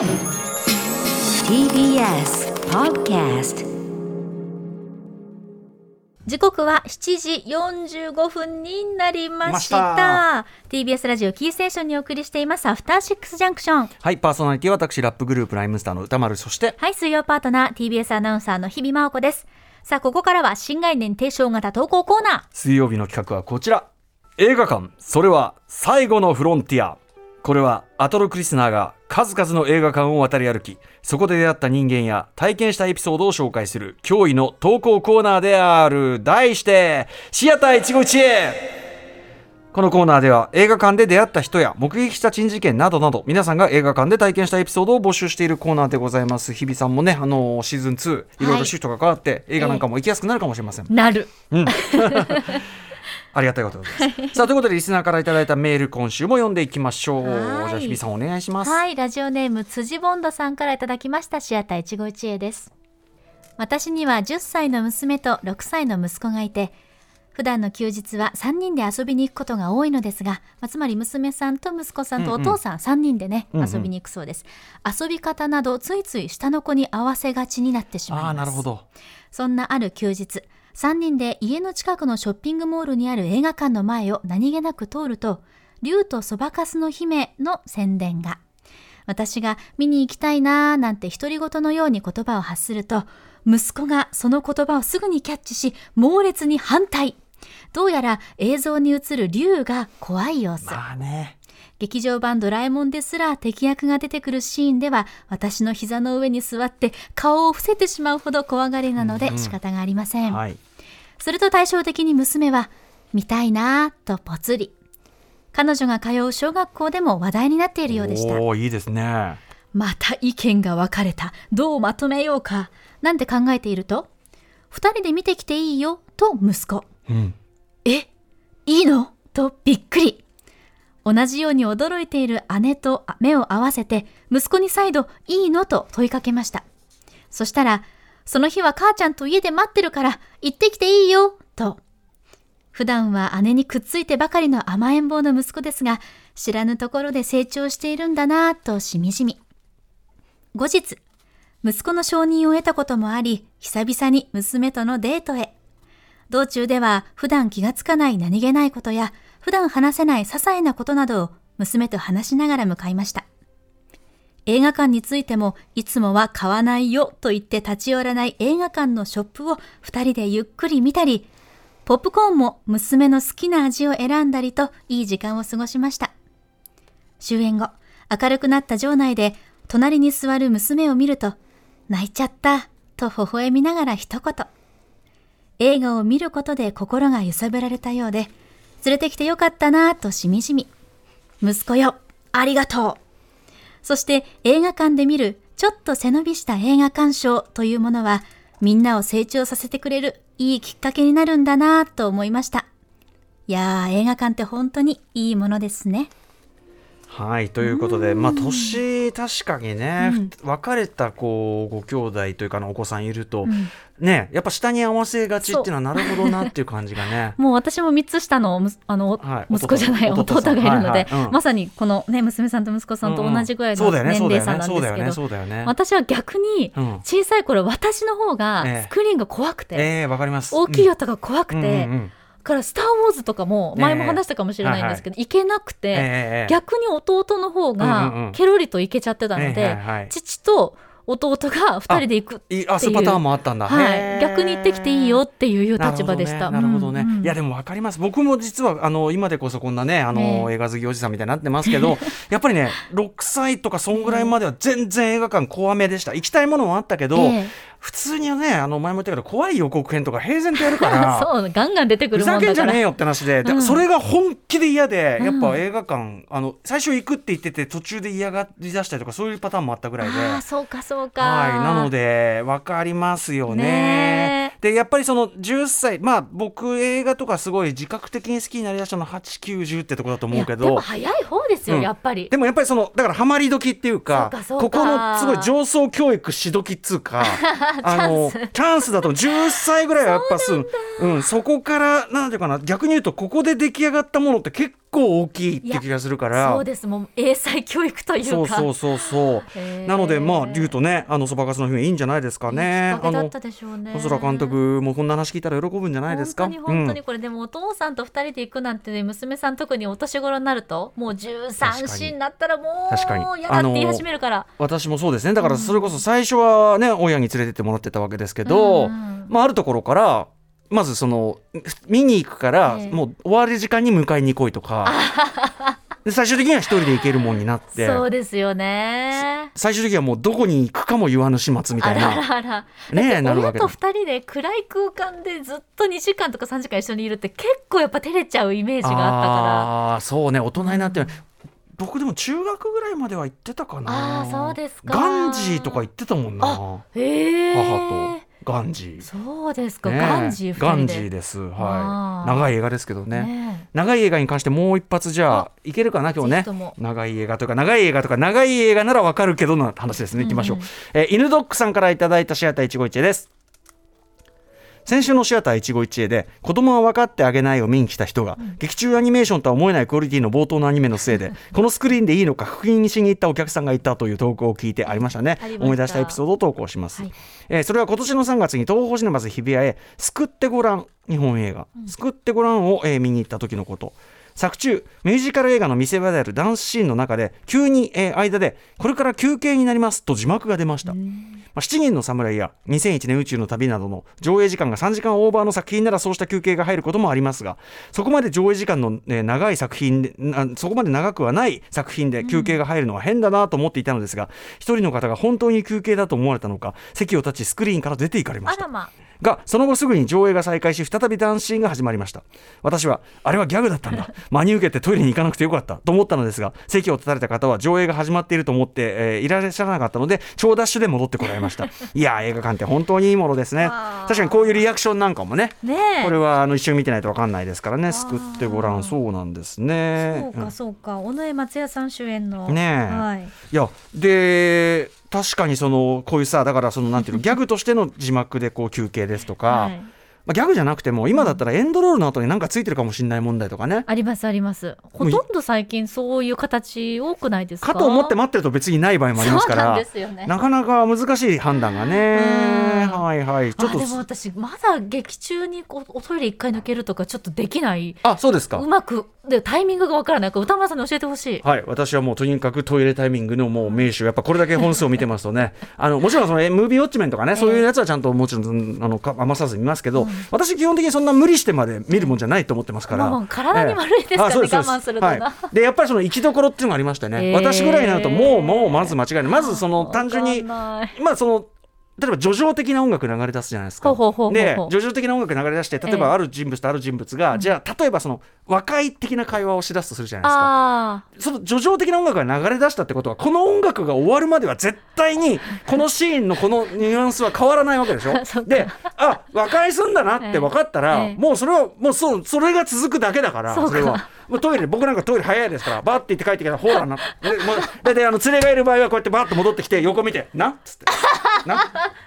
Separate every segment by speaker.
Speaker 1: TBS Podcast
Speaker 2: 時刻は7時45分になりました。
Speaker 3: ました。
Speaker 2: TBS ラジオキーステーションにお送りしています。アフターシックスジャンクション
Speaker 3: はい、パーソナリティは私、ラップグループライムスターの歌丸、そして、
Speaker 2: はい水曜パートナー TBS アナウンサーの日々真央子です。さあここからは新概念提唱型投稿コーナー。
Speaker 3: 水曜日の企画はこちら。映画館、それは最後のフロンティア。これはアトロクリスナーが数々の映画館を渡り歩き、そこで出会った人間や体験したエピソードを紹介する驚異の投稿コーナーである。題して、シアター一期一会。このコーナーでは映画館で出会った人や目撃した珍事件などなど皆さんが映画館で体験したエピソードを募集しているコーナーでございます。日比さんもねあのーシーズン2いろいろシフトが変わって、映画なんかも行きやすくなるかもしれません、
Speaker 2: なる
Speaker 3: ありがたいことでございます。さあということでリスナーからいただいたメール今週も読んでいきましょう。
Speaker 2: はい。
Speaker 3: じゃあ日比さんお願いします。
Speaker 2: はい。ラジオネーム辻ボンドさんからいただきましたシアター一期一会です。私には10歳の娘と6歳の息子がいて普段の休日は3人で遊びに行くことが多いのですが、まあつまり娘さんと息子さんとお父さん3人でね、
Speaker 3: うんうん。
Speaker 2: 遊びに行くそうです。遊び方などついつい下の子に合わせがちになってしまいます。
Speaker 3: ああなるほど。
Speaker 2: そんなある休日、3人で家の近くのショッピングモールにある映画館の前を何気なく通ると、竜とそばかすの姫の宣伝が。私が見に行きたいなーなんて独り言のように言葉を発すると、息子がその言葉をすぐにキャッチし、猛烈に反対。どうやら映像に映る竜が怖い様子。
Speaker 3: まあね
Speaker 2: 劇場版ドラえもんですら敵役が出てくるシーンでは私の膝の上に座って顔を伏せてしまうほど怖がりなので仕方がありません。
Speaker 3: はい
Speaker 2: すると対照的に娘は見たいなぁとぽつり。彼女が通う小学校でも話題になっているようでした。
Speaker 3: いいですね
Speaker 2: また意見が分かれた。どうまとめようか。なんて考えていると、二人で見てきていいよと息子。
Speaker 3: うん
Speaker 2: えいいの？とびっくり。同じように驚いている姉と目を合わせて、息子に再度いいのと問いかけました。そしたら、その日は母ちゃんと家で待ってるから行ってきていいよと。普段は姉にくっついてばかりの甘えん坊の息子ですが、知らぬところで成長しているんだなぁとしみじみ。後日、息子の承認を得たこともあり、久々に娘とのデートへ。道中では普段気がつかない何気ないことや普段話せない些細なことなどを娘と話しながら向かいました。映画館についてもいつもは買わないよと言って立ち寄らない映画館のショップを二人でゆっくり見たり、ポップコーンも娘の好きな味を選んだりといい時間を過ごしました。終演後、明るくなった場内で隣に座る娘を見ると、泣いちゃったと微笑みながら一言。映画を見ることで心が揺さぶられたようで、連れてきてよかったなぁとしみじみ。息子よ、ありがとう。そして映画館で見るちょっと背伸びした映画鑑賞というものは、みんなを成長させてくれるいいきっかけになるんだなぁと思いました。いやー、映画館って本当にいいものですね。
Speaker 3: はいということで、まあ、年確かにね、別れたこうご兄弟というかあのお子さんいると、ねやっぱ下に合わせがちっていうのはなるほどなっていう感じがね。
Speaker 2: もう私も3つ下のむあの、
Speaker 3: はい
Speaker 2: 息子じゃない
Speaker 3: 弟
Speaker 2: 弟がいるので、
Speaker 3: はいはいうん。
Speaker 2: まさにこの、ね、娘さんと息子さんと同じぐらいの年齢差なんですけど。
Speaker 3: そうだよね
Speaker 2: 私は逆に
Speaker 3: うん。
Speaker 2: 小さい頃私の方が
Speaker 3: ええ。
Speaker 2: スクリーンが怖くて、
Speaker 3: ええわかります。
Speaker 2: 大きい音が怖くて、
Speaker 3: うんうんうん
Speaker 2: から「スター・ウォーズ」とかも前も話したかもしれないんですけど、行けなくて、
Speaker 3: ええ
Speaker 2: 逆に弟の方がケロリと行けちゃってたので、父と弟が2人で行くってい
Speaker 3: いあそうパターンもあったんだ、
Speaker 2: はい、逆に行ってきていいよっていう立場でした。
Speaker 3: なるほどね。なるほどね。
Speaker 2: うんうん
Speaker 3: いやでもわかります。僕も実はあの今でこそこんなねあの、
Speaker 2: ええ。
Speaker 3: 映画好きおじさんみたいになってますけど、やっぱりね6歳とかそんぐらいまでは全然映画館怖めでした。行きたいものもあったけど、
Speaker 2: ええ
Speaker 3: 普通にねあの前も言ったけど怖い予告編とか平然とやるから。
Speaker 2: そうガンガン出てく
Speaker 3: ふざ
Speaker 2: るもんだから
Speaker 3: けんじゃねえよって話で、で
Speaker 2: うん
Speaker 3: それが本気で嫌で、やっ
Speaker 2: うん
Speaker 3: ぱ映画館あの最初行くって言ってて途中で嫌がりだしたりとかそういうパターンもあったぐらいで。
Speaker 2: ああそうかそうか
Speaker 3: はい、なので分かりますよね。
Speaker 2: ね
Speaker 3: でやっぱりその10歳まあ僕映画とかすごい自覚的に好きになりだしたの8910ってとこだと思うけ
Speaker 2: いやでも
Speaker 3: ど。
Speaker 2: 早い方ですよ、
Speaker 3: うん
Speaker 2: やっぱり
Speaker 3: でもやっぱりそのだからハマり時っていうかここのすごい上層教育し時っつうか あのチャンス。だと10歳ぐらいはやっぱすう、ん、そこからなんていうかな逆に言うとここで出来上がったものって結構大きいって気がするから。
Speaker 2: そうです。もう英才教育というか。
Speaker 3: そうそうそうそう。なのでまあ竜とねあのそばかすの姫いいんじゃないですかね。あの
Speaker 2: ったでしょうね。
Speaker 3: 細田監督もこんな話聞いたら喜ぶんじゃないですか？
Speaker 2: 本当に本当に
Speaker 3: うん。
Speaker 2: これ、でもお父さんと二人で行くなんて、ね、娘さん特にお年頃になるともう
Speaker 3: 確か
Speaker 2: 13
Speaker 3: に
Speaker 2: 歳になったらも
Speaker 3: 確かに。
Speaker 2: う嫌だって言い始めるから、
Speaker 3: 私もそうですね。だからそれこそ最初はね親に連れてってもらってたわけですけど、
Speaker 2: うん。
Speaker 3: まあ、あるところからまずその見に行くから、
Speaker 2: ええ。
Speaker 3: もう終わる時間に迎えに来いとか。で最終的には一人で行けるもんになって。
Speaker 2: そうですよね。
Speaker 3: 最終的にはもうどこに行くかも言わぬ始末みたいな。
Speaker 2: らあら
Speaker 3: ねえなるわけで。
Speaker 2: 親と二人で暗い空間でずっと2時間とか3時間一緒にいるって結構やっぱ照れちゃうイメージがあったから。
Speaker 3: あーそうね大人になって、僕でも中学ぐらいまでは行ってたかな。
Speaker 2: あーそうですか。
Speaker 3: ガンジーとか行ってたもんな。
Speaker 2: へえ
Speaker 3: 母とガンジー、
Speaker 2: そうですか、
Speaker 3: ねえ。
Speaker 2: ガンジー
Speaker 3: ガンジーです。はい。長い映画ですけどね。
Speaker 2: ね
Speaker 3: 長い映画に関してもう一発じゃあ
Speaker 2: あ
Speaker 3: いけるかな今日ね。長い映画とか長い映画とか長い映画ならわかるけどの話ですね。いきましょう、
Speaker 2: うんうん
Speaker 3: えー犬ドッグさんからいただいたシアター一期一会です先週のシアター一期一会で子供は分かってあげないを見に来た人が、劇中アニメーションとは思えないクオリティの冒頭のアニメのせいでこのスクリーンでいいのか確認しに行ったお客さんがいたという投稿を聞いてありましたね。思い出したエピソードを投稿します、
Speaker 2: はい。
Speaker 3: えーそれは今年の3月に東宝シネマズ日比谷へ「救ってごらん」日本映画「救ってごらん」を、えー見に行った時のこと作中ミュージカル映画の見せ場であるダンスシーンの中で急に、えー間で「これから休憩になります」と字幕が出ました、まあ、7人の侍や2001年宇宙の旅などの上映時間が3時間オーバーの作品ならそうした休憩が入ることもありますがそこまで上映時間の、ね長い作品でなそこまで長くはない作品で休憩が入るのは変だなと思っていたのですが一人の方が本当に休憩だと思われたのか席を立ちスクリーンから出て行かれました。
Speaker 2: ま
Speaker 3: がその後すぐに上映が再開し再びダンスシーンが始まりました。私はあれはギャグだったんだ。真に受けてトイレに行かなくてよかった。と思ったのですが席を立たれた方は上映が始まっていると思って、えーいらっしゃらなかったので超ダッシュで戻ってこられました。いやー映画館って本当にいいものですね。確かにこういうリアクションなんかもね
Speaker 2: ねえ。
Speaker 3: これはあの一緒に見てないと分かんないですからね。救ってごらん。そうなんですね。
Speaker 2: そうかそうか。尾上松也さん主演の。
Speaker 3: ねえ。
Speaker 2: はい、
Speaker 3: いやで確かにそのこういうさだからそのなんていうのギャグとしての字幕でこう休憩ですとか、まあ、ギャグじゃなくても今だったらエンドロールの後に何かついてるかもしれない問題とかね。
Speaker 2: ありますあります。ほとんど最近そういう形多くないですか？
Speaker 3: かと思って待ってると別にない場合もありますか
Speaker 2: そうなん
Speaker 3: ら
Speaker 2: ですよね。
Speaker 3: なかなか難しい判断がね。
Speaker 2: うん。
Speaker 3: はいはい。ちょっと
Speaker 2: あでも私まだ劇中にこうおトイレ一回抜けるとかちょっとできない。
Speaker 3: あそうですか。
Speaker 2: うまくでタイミングがわからない。から歌丸さんに教えてほしい。
Speaker 3: はい、私はもうとにかくトイレタイミングのもう名手やっぱこれだけ本数を見てますとね。あのもちろんそのえムービーウォッチメンとかね、そういうやつはちゃんともちろんあのか余さず見ますけど、私基本的にそんな無理してまで見るもんじゃないと思ってますから、
Speaker 2: まあまあ体に悪いですからね
Speaker 3: あそうですそう
Speaker 2: 我慢するとな。
Speaker 3: はい、でやっぱりその行きどころっていうのがありましてね、
Speaker 2: えー
Speaker 3: 私ぐらいになるともうもうまず間違いない。まずその単純にまあその例えば叙情的な音楽流れ出すじゃないですか。で叙情的な音楽流れ出して例え
Speaker 2: ええ。
Speaker 3: ばある人物とある人物が、じゃあ例えばその和解的な会話をしだすとするじゃないですか。
Speaker 2: あ
Speaker 3: その叙情的な音楽が流れ出したってことはこの音楽が終わるまでは絶対に このシーンのこのニュアンスは変わらないわけでしょ？であ和解すんだなって分かったら、
Speaker 2: ええ。
Speaker 3: もうそれはもうそうそれが続くだけだから
Speaker 2: そ
Speaker 3: れは。もうトイレ僕なんかトイレ早いですからバッて行って帰ってきたらほらなでもう大体あの連れがいる場合はこうやってバッと戻ってきて横見てなっつってな。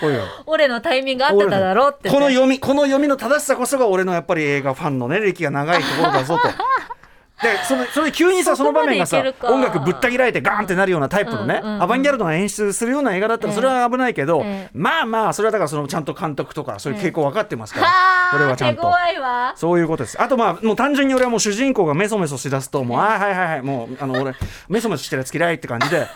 Speaker 3: こういうの
Speaker 2: あ俺のタイミング合ってただろうってね、
Speaker 3: この読みこの読みの正しさこそが俺のやっぱり映画ファンのね歴が長いところだぞと。でそのそれで急にさその場面がさ音楽ぶった切られてガーンってなるようなタイプのね、
Speaker 2: うんうん。うん
Speaker 3: アバンギャルドな演出するような映画だったら
Speaker 2: ええ
Speaker 3: それは危ないけど、
Speaker 2: ええ。
Speaker 3: まあまあそれはだからそのちゃんと監督とかそういう傾向分かってますから、
Speaker 2: は
Speaker 3: それはちゃんと。そういうことです。あとまあもう単純に俺はもう主人公がメソメソしだすともうあーはいはいはいもうあの俺メソメソしてるやつ嫌いって感じで。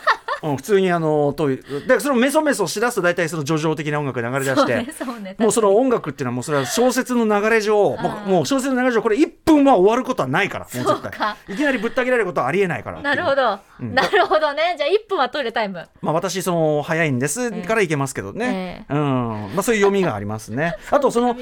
Speaker 3: うん、普通にあのトイレ。でそのメソメソしだすと大体その叙情的な音楽が流れ出して、
Speaker 2: そうねそうね
Speaker 3: もうその音楽っていうのはもうそれは小説の流れ上もう小説の流れ上これ1分は終わることはないからもう絶対。いきなりぶった切られることはありえないから。
Speaker 2: なるほど、
Speaker 3: うん。
Speaker 2: なるほどね。じゃあ1分はトイレタイム。
Speaker 3: まあ私その早いんです
Speaker 2: ええ
Speaker 3: からいけますけどね、
Speaker 2: え
Speaker 3: うん。まあそういう読みがありますね。あとその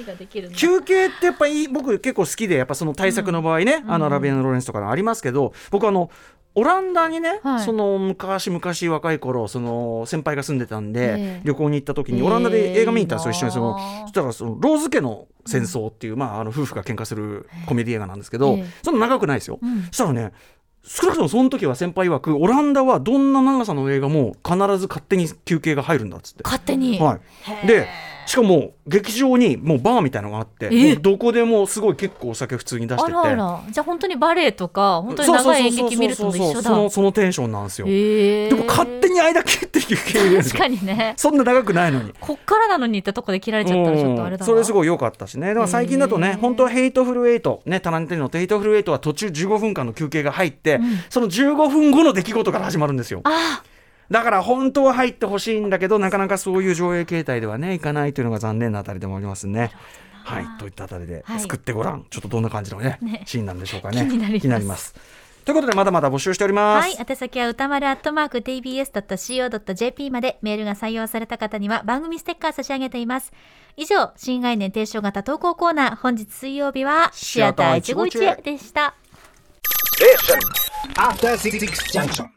Speaker 3: 休憩ってやっぱり僕結構好きでやっぱその対策の場合ね、あのアラビアン・ロレンスとかのありますけど僕あのオランダにね、
Speaker 2: はい。
Speaker 3: その昔昔若い頃その先輩が住んでたんで、
Speaker 2: ええ。
Speaker 3: 旅行に行った時に
Speaker 2: ええ
Speaker 3: オランダで映画見に行ったんですよ、一緒にそのそしたらそのローズ家の戦争っていう、まああの夫婦が喧嘩するコメディ映画なんですけど、
Speaker 2: ええ。
Speaker 3: そんな長くないですよ、
Speaker 2: うん。
Speaker 3: そしたらね少なくともその時は先輩曰くオランダはどんな長さの映画も必ず勝手に休憩が入るんだっつって。
Speaker 2: 勝手に、
Speaker 3: はい、でしかも劇場にもうバーみたいのがあって
Speaker 2: え？
Speaker 3: もうどこでもすごい結構お酒普通に出してて。
Speaker 2: あらじゃあ本当にバレエとか本当に長い演劇見るとも一緒だ。
Speaker 3: そのテンションなんですよ、でも勝手に間切っていう経営です
Speaker 2: 確かにね。
Speaker 3: そんな長くないのに。
Speaker 2: こっからなのにってとこで切られちゃったらちょっとあれだな。
Speaker 3: それすごい良かったしね。だから最近だとね本当はヘイトフルエイトねタランティーノとヘイトフルエイトは途中15分間の休憩が入って、その15分後の出来事から始まるんですよ。
Speaker 2: あ
Speaker 3: だから本当は入ってほしいんだけどなかなかそういう上映形態ではねいかないというのが残念なあたりでもありますね。はい、といったあたりで、
Speaker 2: はい
Speaker 3: 作ってごらんちょっとどんな感じのね
Speaker 2: ね
Speaker 3: シーンなんでしょうかね
Speaker 2: 気になります
Speaker 3: ということでまだまだ募集しております。
Speaker 2: はい、宛先は歌丸アットマーク tbs.co.jp までメールが採用された方には番組ステッカー差し上げています。以上、新概念提唱型投稿コーナー、本日水曜日はシアター151でした。
Speaker 4: After Six Junction.